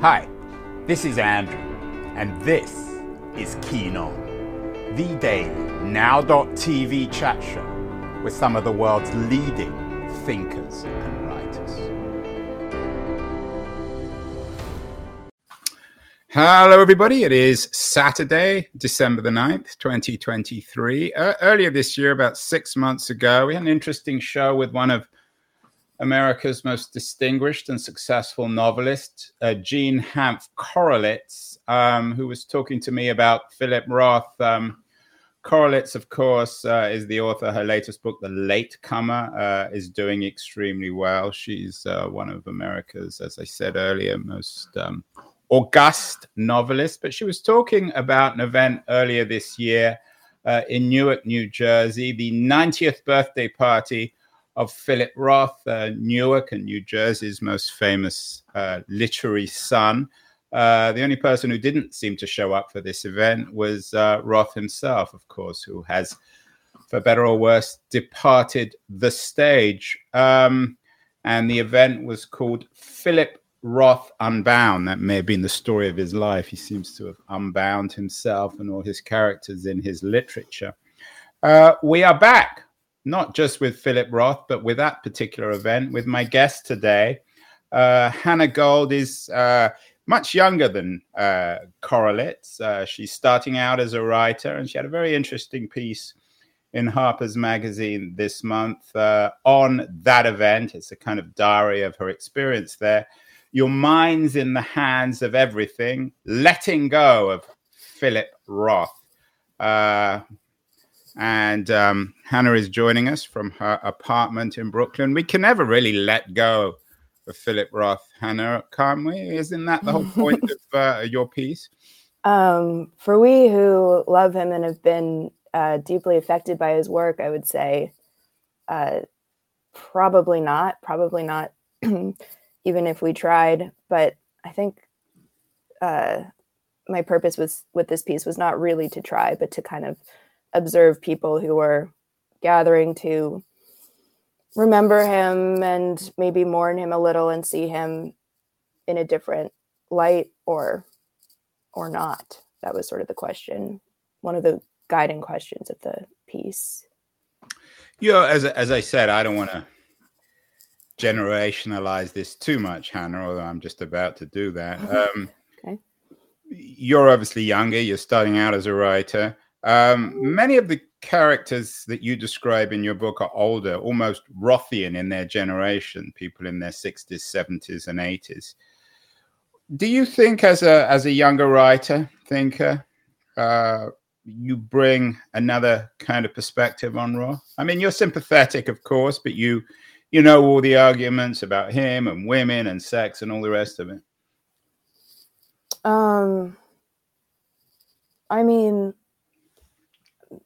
Hi, this is Andrew, and this is Keen On, the daily now.tv chat show with some of the world's leading thinkers and writers. Hello, everybody. It is Saturday, December the 9th, 2023. Uh, earlier this year, about six months ago, we had an interesting show with one of America's most distinguished and successful novelist, uh, Jean Hanff Korelitz, um, who was talking to me about Philip Roth. Um, Korelitz, of course, uh, is the author. Her latest book, The Late Comer, uh, is doing extremely well. She's uh, one of America's, as I said earlier, most um, august novelists. But she was talking about an event earlier this year uh, in Newark, New Jersey, the 90th birthday party of Philip Roth, uh, Newark and New Jersey's most famous uh, literary son. Uh, the only person who didn't seem to show up for this event was uh, Roth himself, of course, who has, for better or worse, departed the stage. Um, and the event was called Philip Roth Unbound. That may have been the story of his life. He seems to have unbound himself and all his characters in his literature. Uh, we are back not just with Philip Roth, but with that particular event. With my guest today, uh, Hannah Gold is uh, much younger than uh. Uh, she's starting out as a writer, and she had a very interesting piece in Harper's Magazine this month uh, on that event. It's a kind of diary of her experience there. Your mind's in the hands of everything, letting go of Philip Roth. And um, Hannah is joining us from her apartment in Brooklyn. We can never really let go of Philip Roth, Hannah, can't we? Isn't that the whole point of uh, your piece? Um, for we who love him and have been uh, deeply affected by his work, I would say uh, probably not. Probably not, even if we tried. But I think uh, my purpose was with this piece was not really to try, but to kind of observe people who were gathering to remember him and maybe mourn him a little and see him in a different light or or not. That was sort of the question one of the guiding questions of the piece. You know as, as i said i don't want to generationalize this too much hannah although i'm just about to do that. Um, okay. you're obviously younger you're starting out as a writer um, many of the characters that you describe in your book are older, almost Rothian in their generation, people in their 60s, 70s, and 80s. Do you think, as a as a younger writer, thinker, uh, you bring another kind of perspective on Roth? I mean, you're sympathetic, of course, but you you know all the arguments about him and women and sex and all the rest of it. Um, I mean,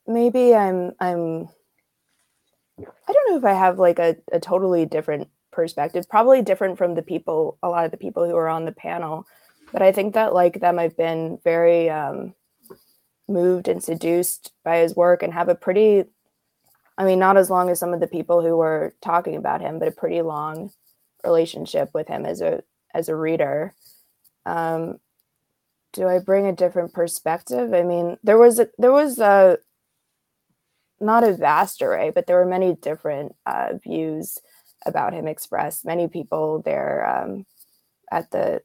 maybe I'm I'm I don't know if I have like a, a totally different perspective, probably different from the people, a lot of the people who are on the panel. But I think that like them, I've been very um, moved and seduced by his work and have a pretty, I mean, not as long as some of the people who were talking about him, but a pretty long relationship with him as a as a reader. Um, do I bring a different perspective? I mean, there was a, there was a not a vast array, but there were many different uh, views about him expressed. Many people there um, at the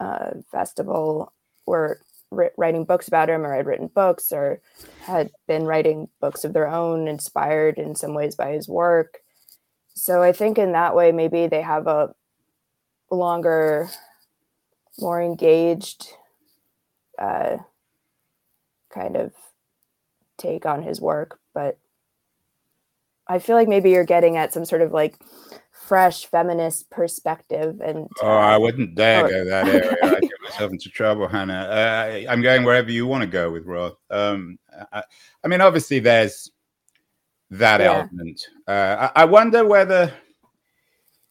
uh, festival were ri- writing books about him, or had written books, or had been writing books of their own, inspired in some ways by his work. So I think in that way, maybe they have a longer, more engaged uh, kind of take on his work but I feel like maybe you're getting at some sort of like fresh feminist perspective and oh i wouldn't dare go that area. I get myself into trouble hannah. Uh, i'm going wherever you want to go with roth. Um, I, I, mean obviously there's that yeah. element. Uh, I, I wonder whether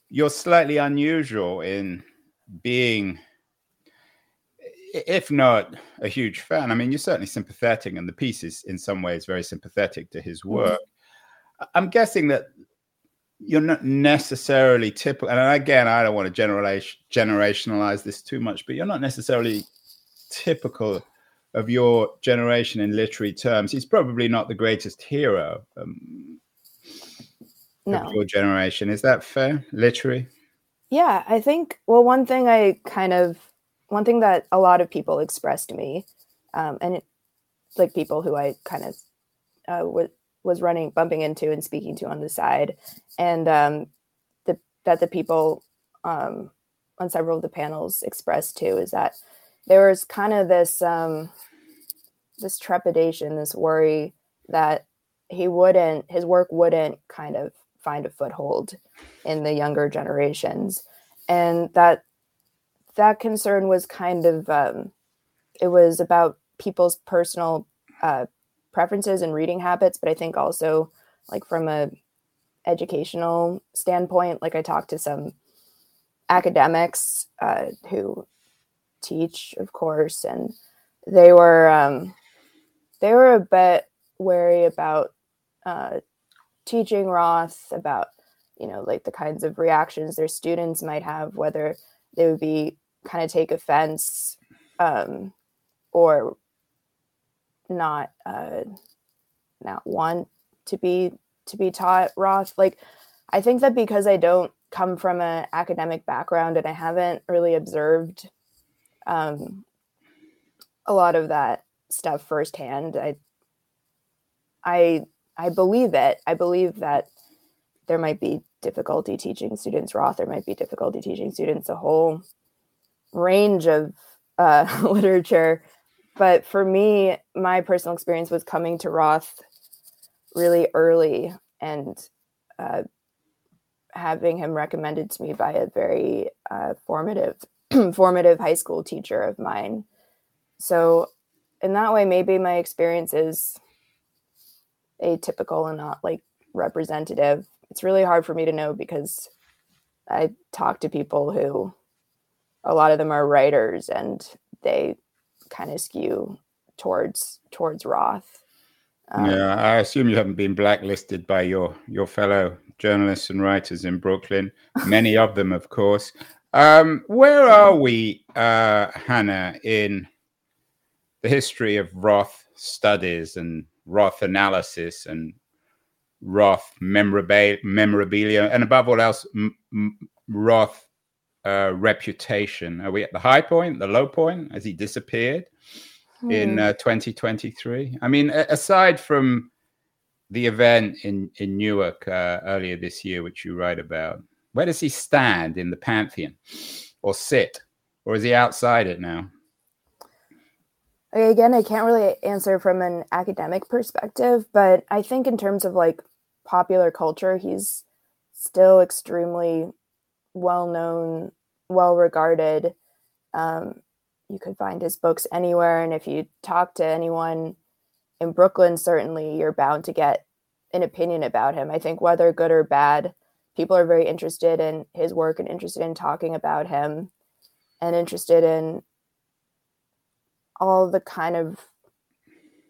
you're slightly unusual in being if not a huge fan, I mean, you're certainly sympathetic, and the piece is in some ways very sympathetic to his mm-hmm. work. Mm-hmm. I'm guessing that you're not necessarily typical. And again, I don't want to generalize generationalize this too much, but you're not necessarily typical of your generation in literary terms. He's probably not the greatest hero um, no. of your generation. Is that fair? Literary? Yeah, I think. Well, one thing I kind of, one thing that a lot of people expressed to me, um, and it, like people who I kind of uh, was was running, bumping into, and speaking to on the side, and um, the that the people um, on several of the panels expressed too is that there was kind of this um, this trepidation, this worry that he wouldn't, his work wouldn't kind of find a foothold in the younger generations, and that that concern was kind of um, it was about people's personal uh, preferences and reading habits, but I think also like from a educational standpoint, like I talked to some academics uh, who teach, of course, and they were um, they were a bit wary about uh, teaching Roth about you know like the kinds of reactions their students might have, whether they would be kind of take offense um, or not uh, not want to be to be taught Roth. Like I think that because I don't come from an academic background and I haven't really observed um, a lot of that stuff firsthand. I, I, I believe it. I believe that there might be difficulty teaching students Roth. There might be difficulty teaching students a whole range of uh, literature. But for me, my personal experience was coming to Roth really early and uh, having him recommended to me by a very uh, formative formative high school teacher of mine. So, in that way, maybe my experience is atypical and not like representative. It's really hard for me to know because I talk to people who a lot of them are writers and they kind of skew towards towards Roth. Um, yeah, I assume you haven't been blacklisted by your your fellow journalists and writers in Brooklyn. Many of them, of course. Um, where are we, uh, Hannah, in the history of Roth studies and Roth analysis and Roth memorabilia, and above all else, m- m- Roth uh, reputation? Are we at the high point, the low point? Has he disappeared hmm. in uh, 2023? I mean, aside from the event in in Newark uh, earlier this year, which you write about, where does he stand in the pantheon or sit? Or is he outside it now? Again, I can't really answer from an academic perspective, but I think in terms of like popular culture, he's still extremely well known, well regarded. Um, you could find his books anywhere. And if you talk to anyone in Brooklyn, certainly you're bound to get an opinion about him. I think whether good or bad, people are very interested in his work and interested in talking about him and interested in all the kind of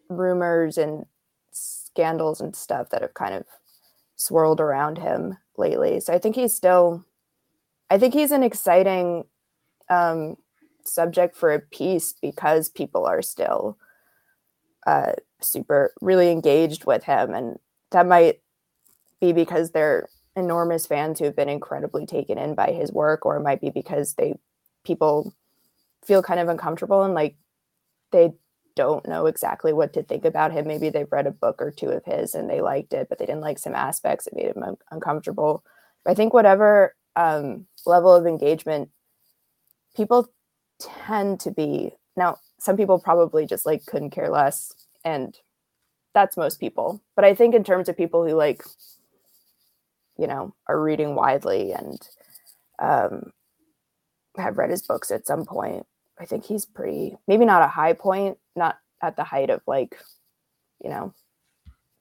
rumors and scandals and stuff that have kind of swirled around him lately. So I think he's still, I think he's an exciting um, subject for a piece because people are still uh, super, really engaged with him. And that might be because they're enormous fans who have been incredibly taken in by his work or it might be because they people feel kind of uncomfortable and like they don't know exactly what to think about him maybe they've read a book or two of his and they liked it but they didn't like some aspects that made him un- uncomfortable i think whatever um, level of engagement people tend to be now some people probably just like couldn't care less and that's most people but i think in terms of people who like you know are reading widely and um, have read his books at some point. I think he's pretty maybe not a high point, not at the height of like, you know,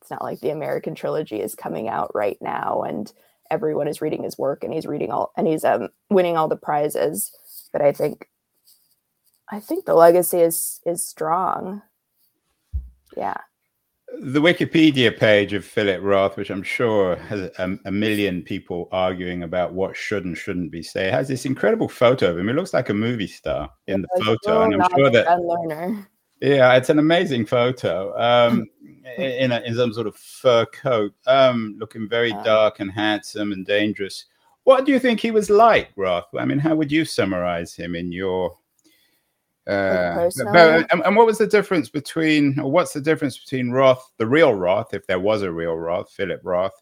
it's not like the American trilogy is coming out right now and everyone is reading his work and he's reading all and he's um, winning all the prizes. But I think I think the legacy is is strong. Yeah. the Wikipedia page of Philip Roth, which I'm sure has a, a, million people arguing about what should and shouldn't be said, has this incredible photo of him. It looks like a movie star in the photo, and I'm sure that yeah, it's an amazing photo. Um, in, a, in some sort of fur coat, um, looking very dark and handsome and dangerous. What do you think he was like, Roth? I mean, how would you summarize him in your uh, but, and, and, what was the difference between, or what's the difference between Roth, the real Roth, if there was a real Roth, Philip Roth,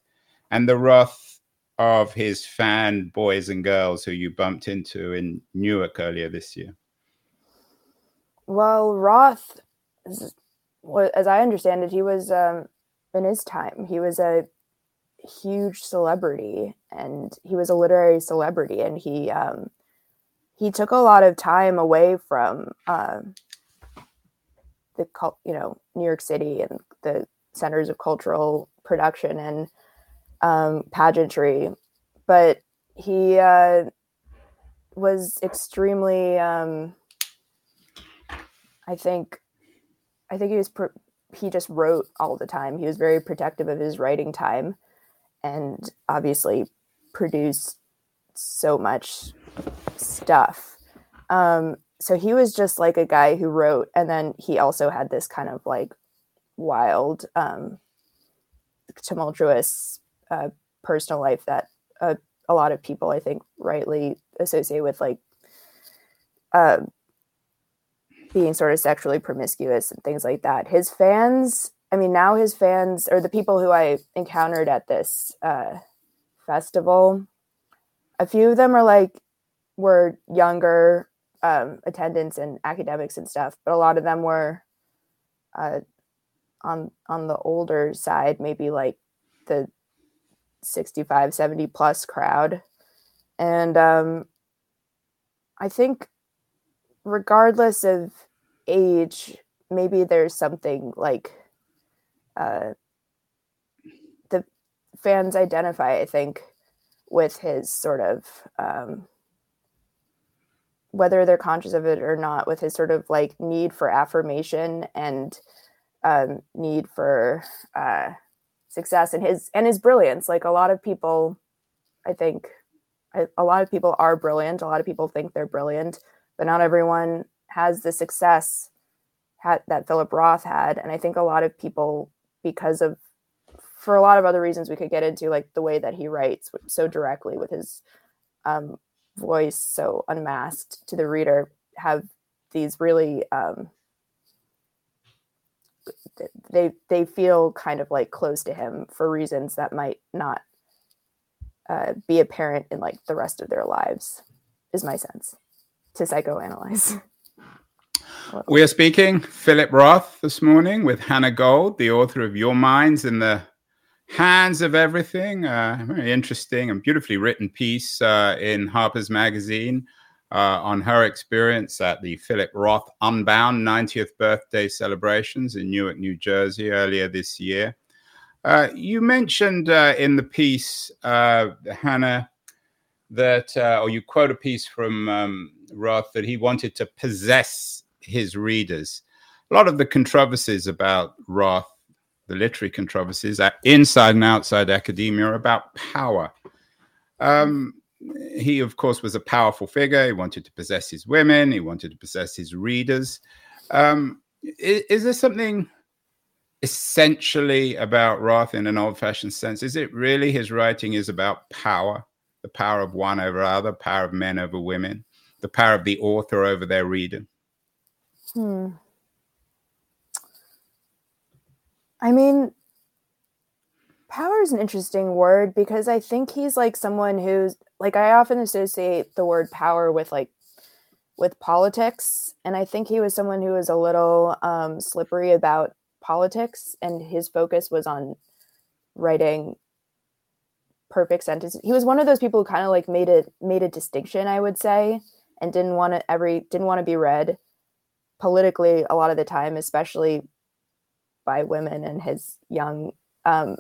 and the Roth of his fan boys and girls who you bumped into in Newark earlier this year? Well, Roth, as I understand it, he was um, in his time, he was a huge celebrity and he was a literary celebrity and he um, he took a lot of time away from uh, the you know New York City and the centers of cultural production and um, pageantry, but he uh, was extremely. Um, I think, I think he was. Pr- he just wrote all the time. He was very protective of his writing time, and obviously produced so much stuff. Um, so he was just like a guy who wrote, and then he also had this kind of like wild, um, tumultuous uh, personal life that uh, a lot of people, I think, rightly associate with like uh, being sort of sexually promiscuous and things like that. His fans, I mean, now his fans, or the people who I encountered at this uh, festival, a few of them are like were younger um, attendants and academics and stuff, but a lot of them were uh, on on the older side, maybe like the 65, 70 plus crowd. And um, I think regardless of age, maybe there's something like uh, the fans identify, I think, with his sort of um, whether they're conscious of it or not, with his sort of like need for affirmation and um, need for uh, success and his and his brilliance. Like a lot of people, I think, a lot of people are brilliant. A lot of people think they're brilliant, but not everyone has the success that Philip Roth had. And I think a lot of people, because of for a lot of other reasons we could get into, like the way that he writes so directly with his um, voice so unmasked to the reader have these really um, they they feel kind of like close to him for reasons that might not uh, be apparent in like the rest of their lives is my sense to psychoanalyze we are speaking philip roth this morning with hannah gold the author of your minds in the hands of everything. a very interesting and beautifully written piece uh, in Harper's Magazine uh, on her experience at the Philip Roth Unbound 90th birthday celebrations in Newark, New Jersey earlier this year. Uh, you mentioned uh, in the piece, uh, Hannah, that, or you quote a piece from um, Roth that he wanted to possess his readers. A lot of the controversies about Roth the literary controversies inside and outside academia are about power. Um, he, of course, was a powerful figure. He wanted to possess his women, he wanted to possess his readers. Um, is, is, there something essentially about Roth in an old fashioned sense? Is it really his writing is about power, the power of one over other, power of men over women, the power of the author over their reader? Hmm. I mean, power is an interesting word because I think he's like someone who's like I often associate the word power with like with politics, and I think he was someone who was a little um, slippery about politics, and his focus was on writing perfect sentences. He was one of those people who kind of like made it made a distinction, I would say, and didn't want to every didn't want to be read politically a lot of the time, especially by women and his young um,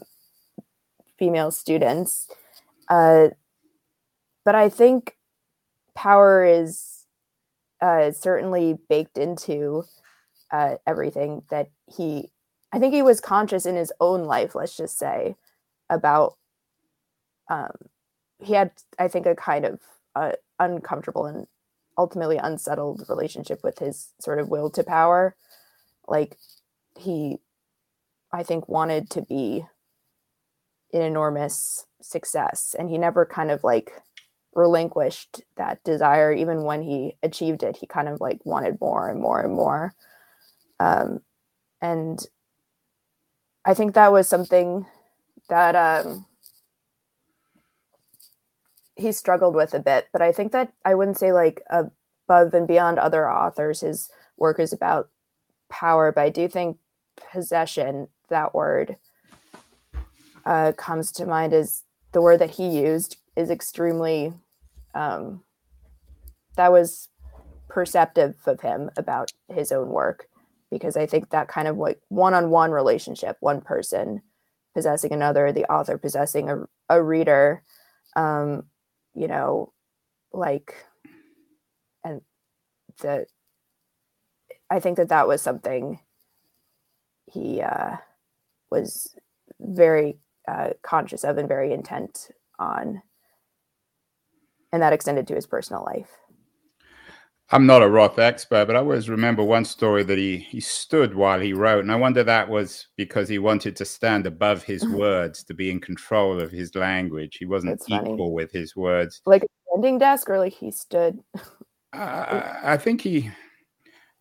female students. Uh, but I think power is uh, certainly baked into uh, everything that he I think he was conscious in his own life, let's just say, about um, he had, I think, a kind of uh, uncomfortable and ultimately unsettled relationship with his sort of will to power. Like he, I think, wanted to be an enormous success, and he never kind of like relinquished that desire. Even when he achieved it, he kind of like wanted more and more and more. Um, and I think that was something that um, he struggled with a bit. But I think that I wouldn't say like above and beyond other authors, his work is about power. But I do think possession, that word, uh, comes to mind as the word that he used is extremely. Um, that was perceptive of him about his own work because I think that kind of like one-on-one relationship, one person possessing another, the author possessing a, a reader, um, you know, like, and the, I think that that was something he uh, was very uh, conscious of and very intent on, and that extended to his personal life. I'm not a Roth expert, but I always remember one story that he he stood while he wrote, and I wonder that was because he wanted to stand above his words, to be in control of his language. He wasn't That's equal funny. with his words, like a standing desk, or like he stood. uh, I think he,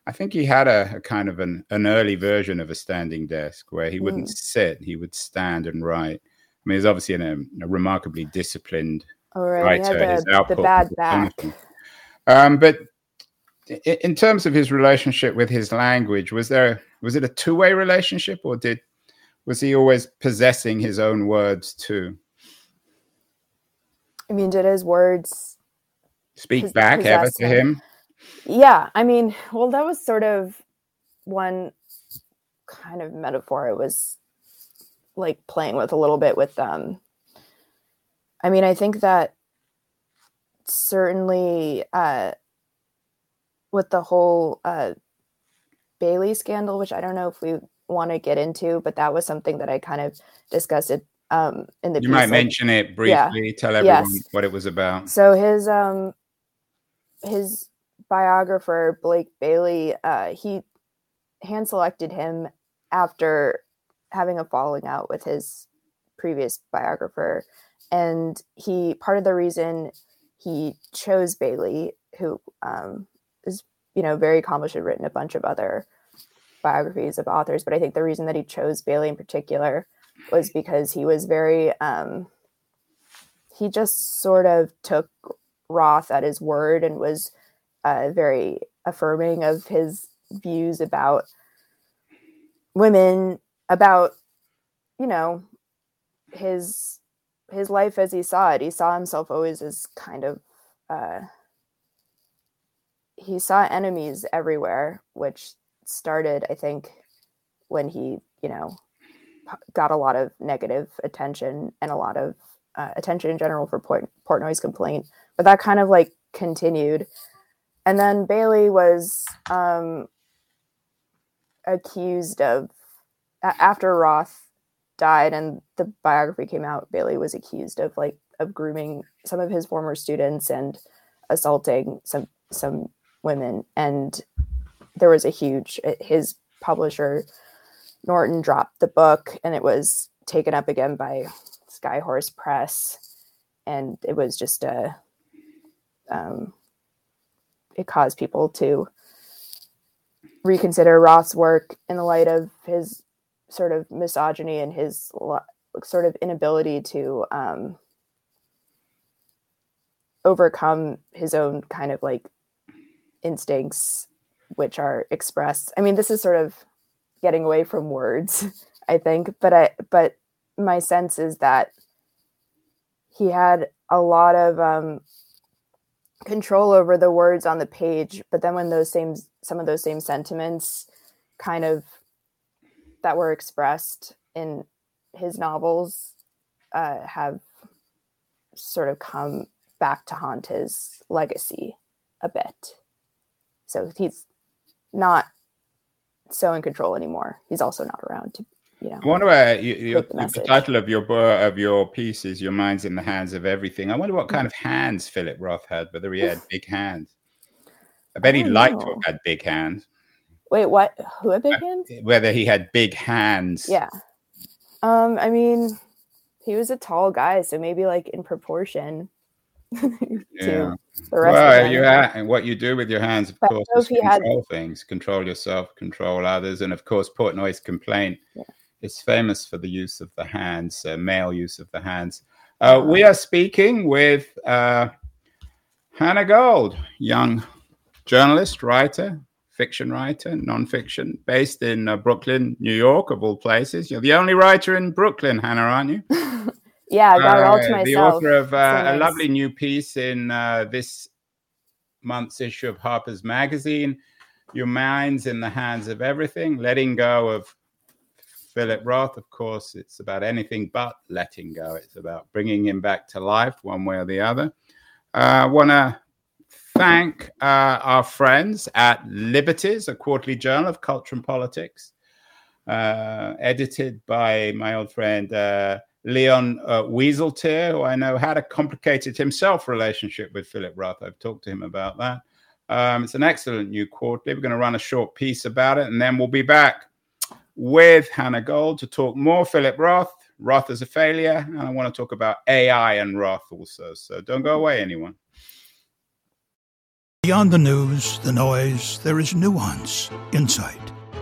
I think he had a, a, kind of an an early version of a standing desk where he wouldn't mm. sit; he would stand and write. I mean, he's obviously in a, a remarkably disciplined oh, right. writer. The, the bad back. Um, but in terms of his relationship with his language, was there was it a two way relationship, or did was he always possessing his own words too? I mean, did his words speak pos- back ever to him? Yeah, I mean, well, that was sort of one kind of metaphor. It was like playing with a little bit with them. I mean, I think that certainly uh, with the whole uh, Bailey scandal, which I don't know if we want to get into, but that was something that I kind of discussed it um, in the. You might mention it briefly. Yeah. Tell everyone yes. what it was about. So his um, his biographer Blake Bailey, uh, he hand selected him after having a falling out with his previous biographer, and he part of the reason he chose Bailey, who um, is you know very accomplished had written a bunch of other biographies of authors. But i think the reason that he chose bailey in particular was because he was very um he just sort of took roth at his word and was uh, very affirming of his views about women about you know his his life as he saw it. He saw himself always as kind of uh he saw enemies everywhere, which started, I think, when he, you know, got a lot of negative attention and a lot of uh, attention in general for Port- Portnoy's complaint. But that kind of like continued. And then Bailey was um, accused of, after Roth died and the biography came out, Bailey was accused of like, of grooming some of his former students and assaulting some some women. And there was a huge his publisher norton dropped the book and it was taken up again by skyhorse press. And it was just a um, it caused people to reconsider roth's work in the light of his sort of misogyny and his sort of inability to um, overcome his own kind of like instincts which are expressed. I mean this is sort of getting away from words i think but i but my sense is that he had a lot of um, control over the words on the page but then when those same some of those same sentiments kind of that were expressed in his novels uh, have sort of come back to haunt his legacy a bit so he's not so in control anymore. He's also not around to, you know. I wonder where you, you, the, the, title of your of your piece is "Your Mind's in the Hands of Everything." I wonder what kind of hands Philip Roth had, whether he had big hands. I bet I he'd like to have had big hands. Wait, what? Who had big uh, hands? Whether he had big hands. Yeah. Um, I mean, he was a tall guy, so maybe like in proportion yeah. well, you and what you do with your hands, of but course, is control had... things, control yourself, control others, and of course, Portnoy's complaint yeah. is famous for the use of the hands, uh, male use of the hands. Uh, we are speaking with uh, Hannah Gold, young journalist, writer, fiction writer, nonfiction, based in uh, Brooklyn, New York, of all places. You're the only writer in Brooklyn, Hannah, aren't you? yeah, I got it all to myself. Uh, the author of uh, a lovely new piece in uh, this month's issue of Harper's Magazine. Your mind's in the hands of everything, letting go of Philip Roth, of course, it's about anything but letting go. It's about bringing him back to life one way or the other. I uh, want to thank uh, our friends at Liberties, a quarterly journal of culture and politics, uh, edited by my old friend uh, Leon uh, Wieseltier, who I know had a complicated himself relationship with Philip Roth. I've talked to him about that. Um, it's an excellent new quarterly. We're going to run a short piece about it, and then we'll be back with Hannah Gold to talk more Philip Roth. Roth is a failure, and I want to talk about AI and Roth also. So don't go away, anyone. Beyond the news, the noise, there is nuance, insight.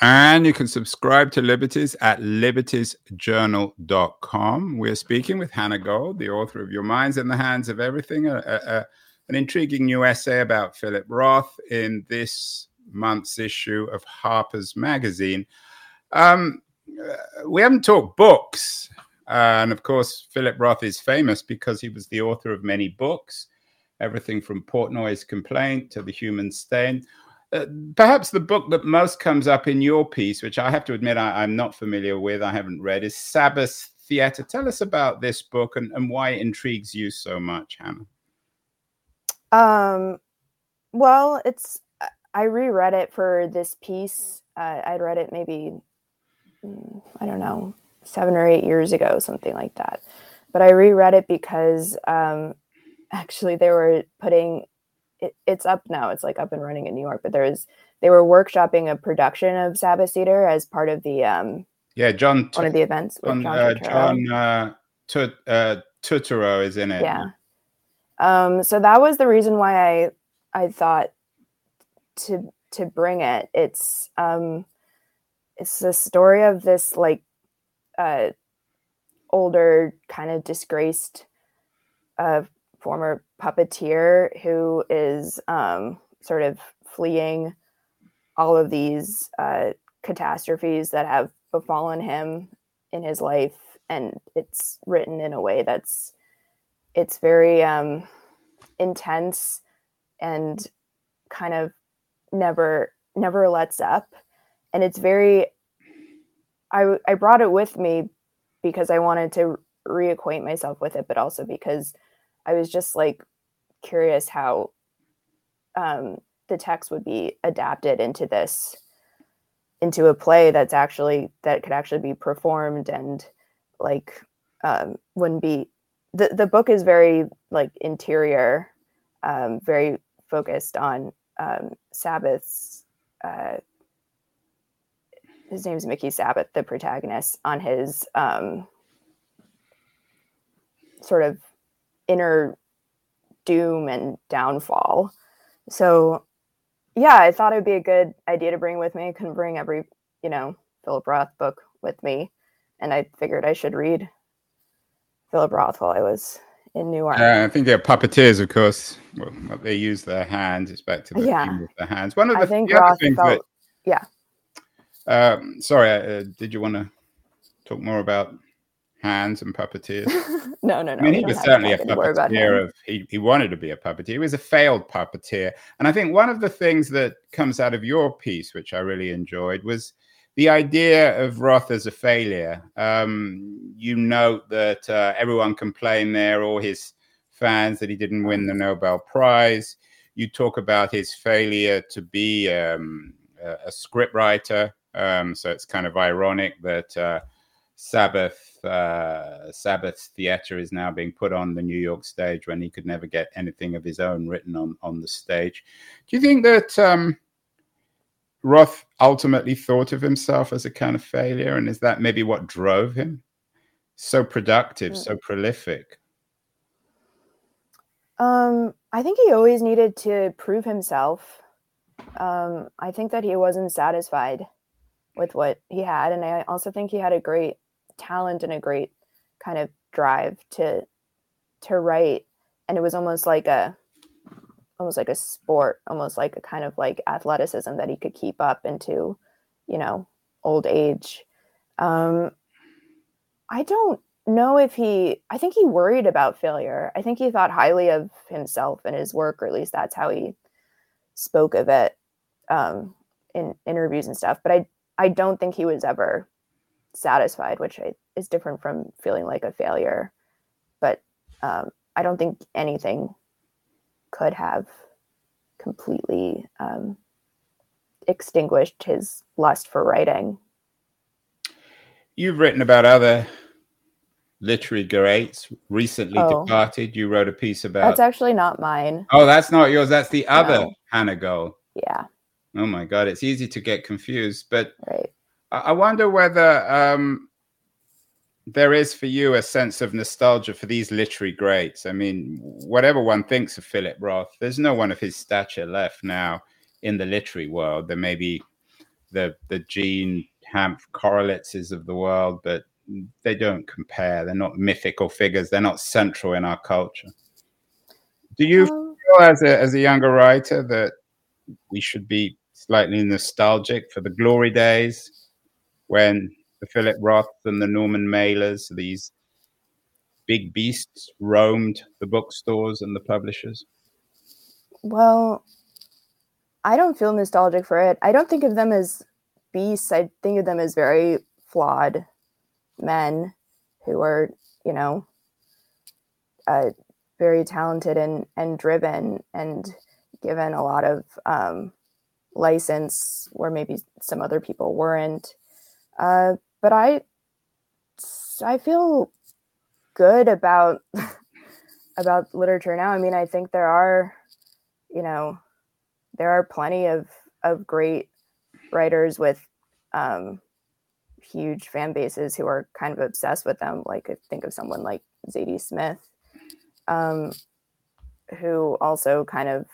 And you can subscribe to Liberties at libertiesjournal.com. We're speaking with Hannah Gold, the author of Your Mind's in the Hands of Everything, a, a, an intriguing new essay about Philip Roth in this month's issue of Harper's Magazine. Um, uh, we haven't talked books. Uh, and of course, Philip Roth is famous because he was the author of many books, everything from Portnoy's Complaint to The Human Stain. Uh, perhaps the book that most comes up in your piece, which I have to admit I, am not familiar with, I haven't read, is Sabbath Theatre. Tell us about this book and, and why it intrigues you so much, Hannah. Um, well, it's I reread it for this piece. Uh, I'd read it maybe mm, I don't know seven or eight years ago, something like that. But I reread it because um, actually they were putting it, it's up now. It's like up and running in New York. But there's they were workshopping a production of Sabbath Theater as part of the um yeah John one of the events. John John, uh, John uh, Tut, uh, Turturro is in it. Yeah. Um. So that was the reason why I I thought to to bring it. It's um it's the story of this like uh older kind of disgraced uh former puppeteer who is um, sort of fleeing all of these uh, catastrophes that have befallen him in his life. And it's written in a way that's it's very um, intense and kind of never never lets up. And it's very i i brought it with me because i wanted to reacquaint myself with it but also because I was just like curious how um, the text would be adapted into this into a play that's actually that could actually be performed and like um, wouldn't be the the book is very like interior um, very focused on um, Sabbath's uh, his name's Mickey Sabbath the protagonist on his um, sort of inner doom and downfall. So, yeah, I thought it would be a good idea to bring with me. I couldn't bring every, you know, Philip Roth book with me. And I figured I should read Philip Roth while I was in New York. Uh, I think they're puppeteers, of course. Well, they use their hands. It's back to the yeah. theme their hands. One of the, I think the Roth things felt, that, yeah. Um, sorry, uh, did you want to talk more about hands and puppeteers? no, no, no. I mean, he was certainly a talk anymore about puppeteer of he, he wanted to be a puppeteer. He was a failed puppeteer. And I think one of the things that comes out of your piece, which I really enjoyed, was the idea of Roth as a failure. Um, you note that uh, everyone complained there, all his fans, that he didn't win the Nobel Prize. You talk about his failure to be um, a, a scriptwriter. Um, so it's kind of ironic that uh, Sabbath uh, Sabbath theater is now being put on the New York stage when he could never get anything of his own written on on the stage. Do you think that um, Roth ultimately thought of himself as a kind of failure, and is that maybe what drove him? So productive, Mm. so prolific. Um, I think he always needed to prove himself. Um, I think that he wasn't satisfied with what he had, and I also think he had a great talent and a great kind of drive to to write. And it was almost like a almost like a sport, almost like a kind of like athleticism that he could keep up into, you know, old age. Um, I don't know if he i think he worried about failure i think he thought highly of himself and his work or at least that's how he spoke of it um, in interviews and stuff but i i don't think he was ever satisfied which I, is different from feeling like a failure but um, i don't think anything could have completely um, extinguished his lust for writing You've written about other literary greats recently Oh. departed. You wrote a piece about. that's actually not mine oh, that's not yours. That's the other No. Hannah Gold. yeah Oh my God, it's easy to get confused. But right I wonder whether um, there is for you a sense of nostalgia for these literary greats. I mean, whatever one thinks of Philip Roth, there's no one of his stature left now in the literary world. There may be the the Jean Hanff Korelitzes of the world, but they don't compare. They're not mythical figures. They're not central in our culture. Do you Um, feel as a as a younger writer that we should be slightly nostalgic for the glory days when the Philip Roth and the Norman Mailers, these big beasts, roamed the bookstores and the publishers? Well, I don't feel nostalgic for it. I don't think of them as beasts. I think of them as very flawed men who are, you know, uh, very talented and, and driven and given a lot of um, license where maybe some other people weren't. Uh, but I, I feel good about about literature now. I mean, I think there are, you know, there are plenty of of great writers with um, huge fan bases who are kind of obsessed with them. Like, think of someone like Zadie Smith, um, who also kind of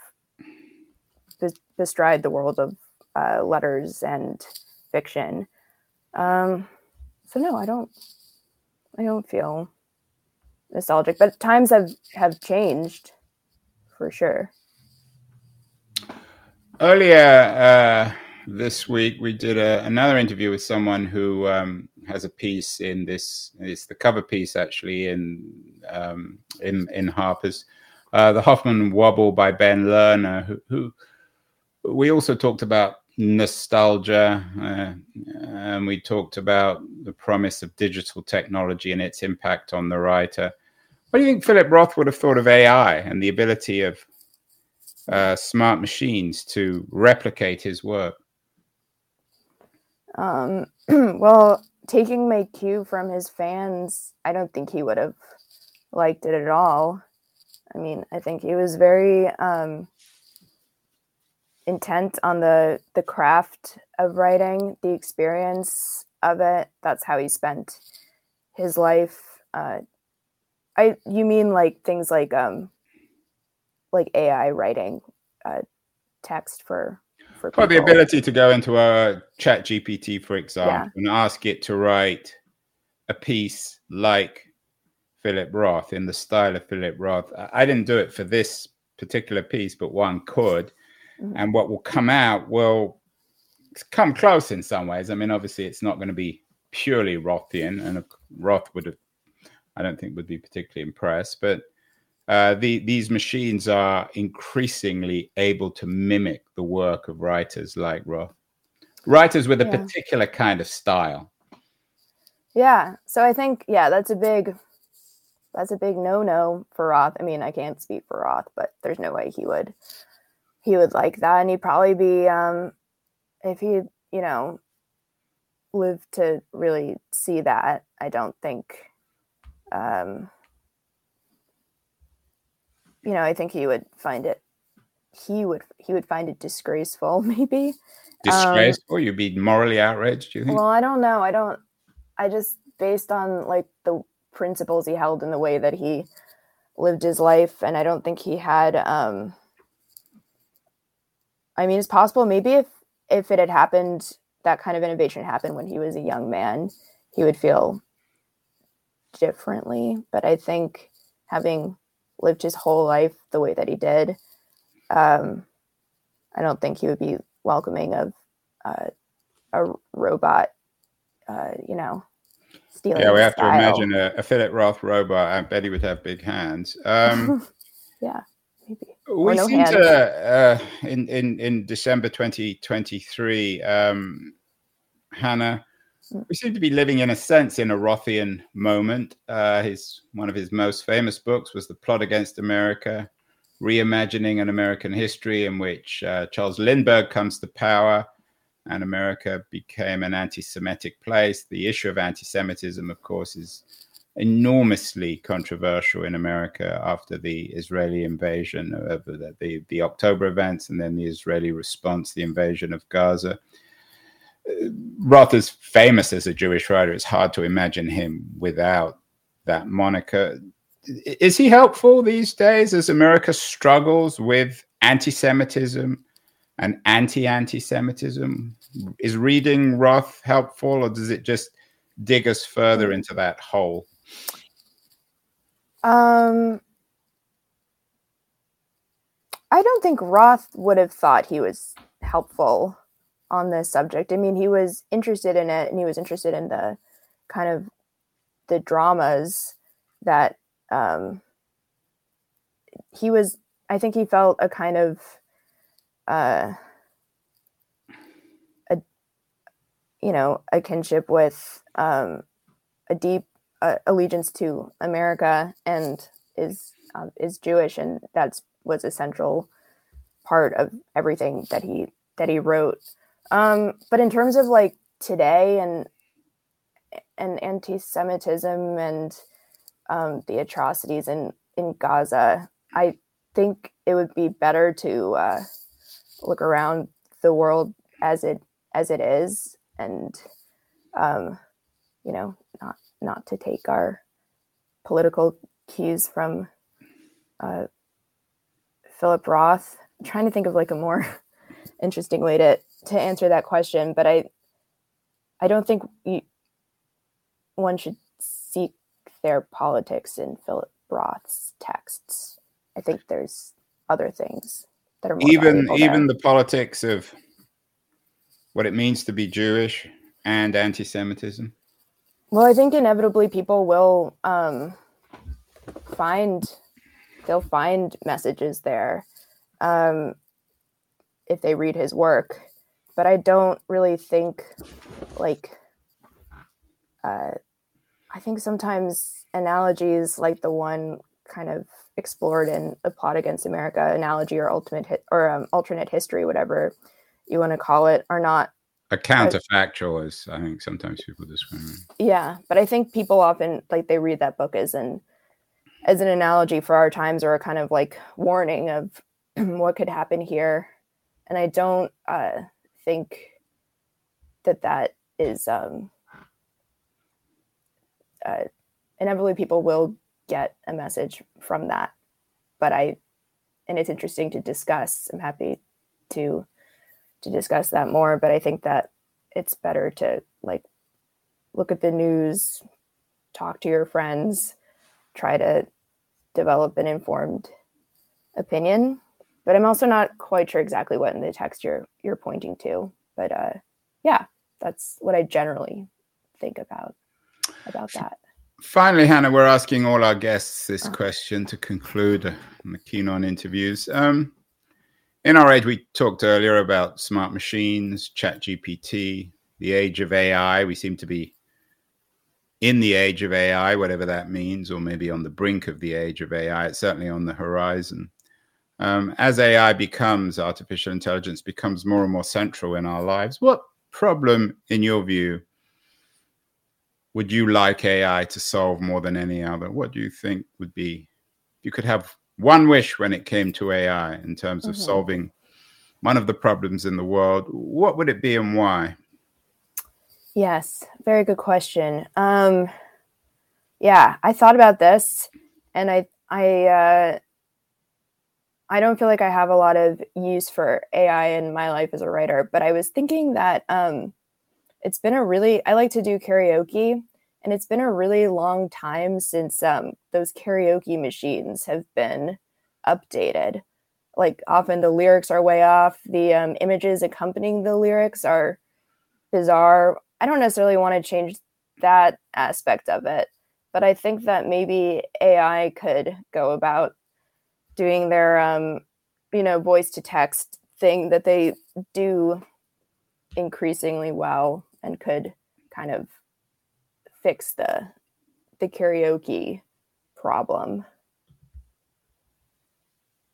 bes- bestride the world of uh, letters and fiction. Um, so no, I don't. I don't feel nostalgic, but times have have changed for sure. Earlier uh, this week, we did a, another interview with someone who um, has a piece in this. It's the cover piece actually in um, in in Harper's, uh, the Hofmann Wobble by Ben Lerner, who, who we also talked about nostalgia, uh, and we talked about the promise of digital technology and its impact on the writer. What do you think Philip Roth would have thought of AI and the ability of uh, smart machines to replicate his work? Um, well, taking my cue from his fans, I don't think he would have liked it at all. I mean, I think he was very um, intent on the the craft of writing, the experience of it. That's how he spent his life. Uh, I you mean like things like um like AI writing uh, text for for Well, the ability to go into a ChatGPT, for example, Yeah. and ask it to write a piece like Philip Roth in the style of Philip Roth. I didn't do it for this particular piece, but one could. Mhm. And what will come out will come close in some ways. I mean, obviously, it's not going to be purely Rothian, and Roth would have I don't think would be particularly impressed. But uh, the, these machines are increasingly able to mimic the work of writers like Roth, writers with a Yeah. particular kind of style. Yeah. So I think yeah, that's a big that's a big no-no for Roth. I mean, I can't speak for Roth, but there's no way he would he would like that and he'd probably be um if he, you know, lived to really see that, I don't think um you know, I think he would find it he would he would find it disgraceful maybe. Disgraceful? You'd be morally outraged, you think? Well, I don't know. I don't. I just based on like the principles he held and the way that he lived his life, and I don't think he had. um I mean, it's possible. Maybe if if it had happened, that kind of innovation happened when he was a young man, he would feel differently. But I think having lived his whole life the way that he did, um, I don't think he would be welcoming of uh, a robot, uh, you know, stealing. yeah, we have to imagine a, a Philip Roth robot. I bet he would have big hands. Um, yeah. We seem to uh, in in in December 2023, um, Hannah. Mm. We seem to be living, in a sense, in a Rothian moment. Uh, his one of his most famous books was *The Plot Against America*, reimagining an American history in which uh, Charles Lindbergh comes to power and America became an anti-Semitic place. The issue of anti-Semitism, of course, is enormously controversial in America after the Israeli invasion of the, the, the October events and then the Israeli response, the invasion of Gaza. Uh, Roth is famous as a Jewish writer. It's hard to imagine him without that moniker. Is he helpful these days as America struggles with anti Semitism and anti anti Semitism? Is reading Roth helpful or does it just dig us further into that hole? Um, I don't think Roth would have thought he was helpful on this subject. I mean, he was interested in it, and he was interested in the kind of the dramas that um, he was. I think he felt a kind of uh, a you know a kinship with um, a deep uh, allegiance to America and is um, is Jewish, and that's was a central part of everything that he that he wrote. Um, but in terms of like today and and anti-Semitism and um, the atrocities in in Gaza, I think it would be better to uh, look around the world as it as it is, and um, you know, not not to take our political cues from uh, Philip Roth. I'm trying to think of like a more interesting way to to answer that question, but I I don't think you, one should seek their politics in Philip Roth's texts. I think there's other things that are more Even even there. the politics of what it means to be Jewish and anti Semitism. Well, I think inevitably people will um, find they'll find messages there um, if they read his work, but I don't really think like uh, I think sometimes analogies like the one kind of explored in a plot against America analogy or ultimate hit or um, alternate history, whatever you want to call it, are not A counterfactual, as I think sometimes people describe it. yeah but i think people often like they read that book as an as an analogy for our times or a kind of like warning of what could happen here. And i don't uh think that that is um uh inevitably people will get a message from that. But i and it's interesting to discuss. I'm happy to to discuss that more but i think that it's better to like look at the news, talk to your friends, try to develop an informed opinion. But I'm also not quite sure exactly what in the text you're you're pointing to. But uh, yeah, that's what I generally think about about that. finally, Hannah, we're asking all our guests this question to conclude the Keen On interviews. Um, in our age, we talked earlier about smart machines, ChatGPT, the age of AI. We seem to be in the age of AI, whatever that means, or maybe on the brink of the age of AI. It's certainly on the horizon. Um, as AI becomes, artificial intelligence becomes more and more central in our lives, what problem, in your view, would you like AI to solve more than any other? What do you think would be, if you could have one wish when it came to AI in terms of mm-hmm. solving one of the problems in the world, what would it be and why? Yes, very good question. Um, yeah, I thought about this, and I I uh, I don't feel like I have a lot of use for AI in my life as a writer, but I was thinking that um, it's been a really I like to do karaoke, and it's been a really long time since um, those karaoke machines have been updated. Like often the lyrics are way off, the um, images accompanying the lyrics are bizarre I don't necessarily want to change that aspect of it, but I think that maybe AI could go about doing their, um, you know, voice to text thing that they do increasingly well and could kind of fix the the karaoke problem.